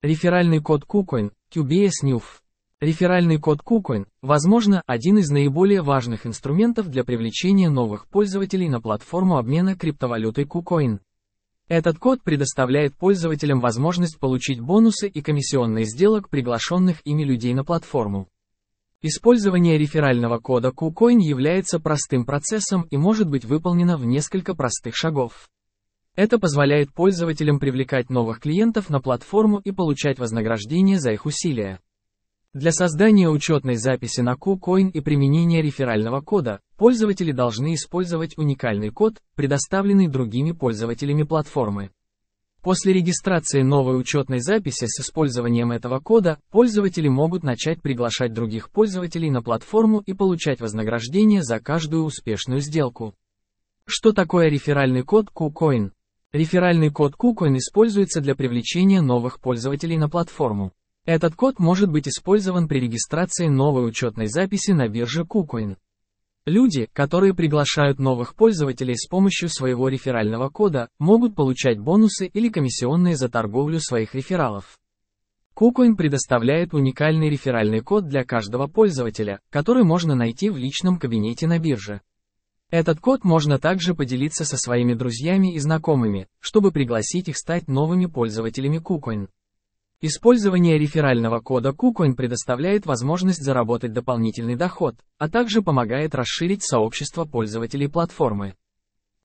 Реферальный код KuCoin, QBS New. Реферальный код KuCoin, возможно, один из наиболее важных инструментов для привлечения новых пользователей на платформу обмена криптовалютой KuCoin. Этот код предоставляет пользователям возможность получить бонусы и комиссионные сделок приглашенных ими людей на платформу. Использование реферального кода KuCoin является простым процессом и может быть выполнено в несколько простых шагов. Это позволяет пользователям привлекать новых клиентов на платформу и получать вознаграждение за их усилия. Для создания учетной записи на KuCoin и применения реферального кода, пользователи должны использовать уникальный код, предоставленный другими пользователями платформы. После регистрации новой учетной записи с использованием этого кода, пользователи могут начать приглашать других пользователей на платформу и получать вознаграждение за каждую успешную сделку. Что такое реферальный код KuCoin? Реферальный код KuCoin используется для привлечения новых пользователей на платформу. Этот код может быть использован при регистрации новой учетной записи на бирже KuCoin. Люди, которые приглашают новых пользователей с помощью своего реферального кода, могут получать бонусы или комиссионные за торговлю своих рефералов. KuCoin предоставляет уникальный реферальный код для каждого пользователя, который можно найти в личном кабинете на бирже. Этот код можно также поделиться со своими друзьями и знакомыми, чтобы пригласить их стать новыми пользователями KuCoin. Использование реферального кода KuCoin предоставляет возможность заработать дополнительный доход, а также помогает расширить сообщество пользователей платформы.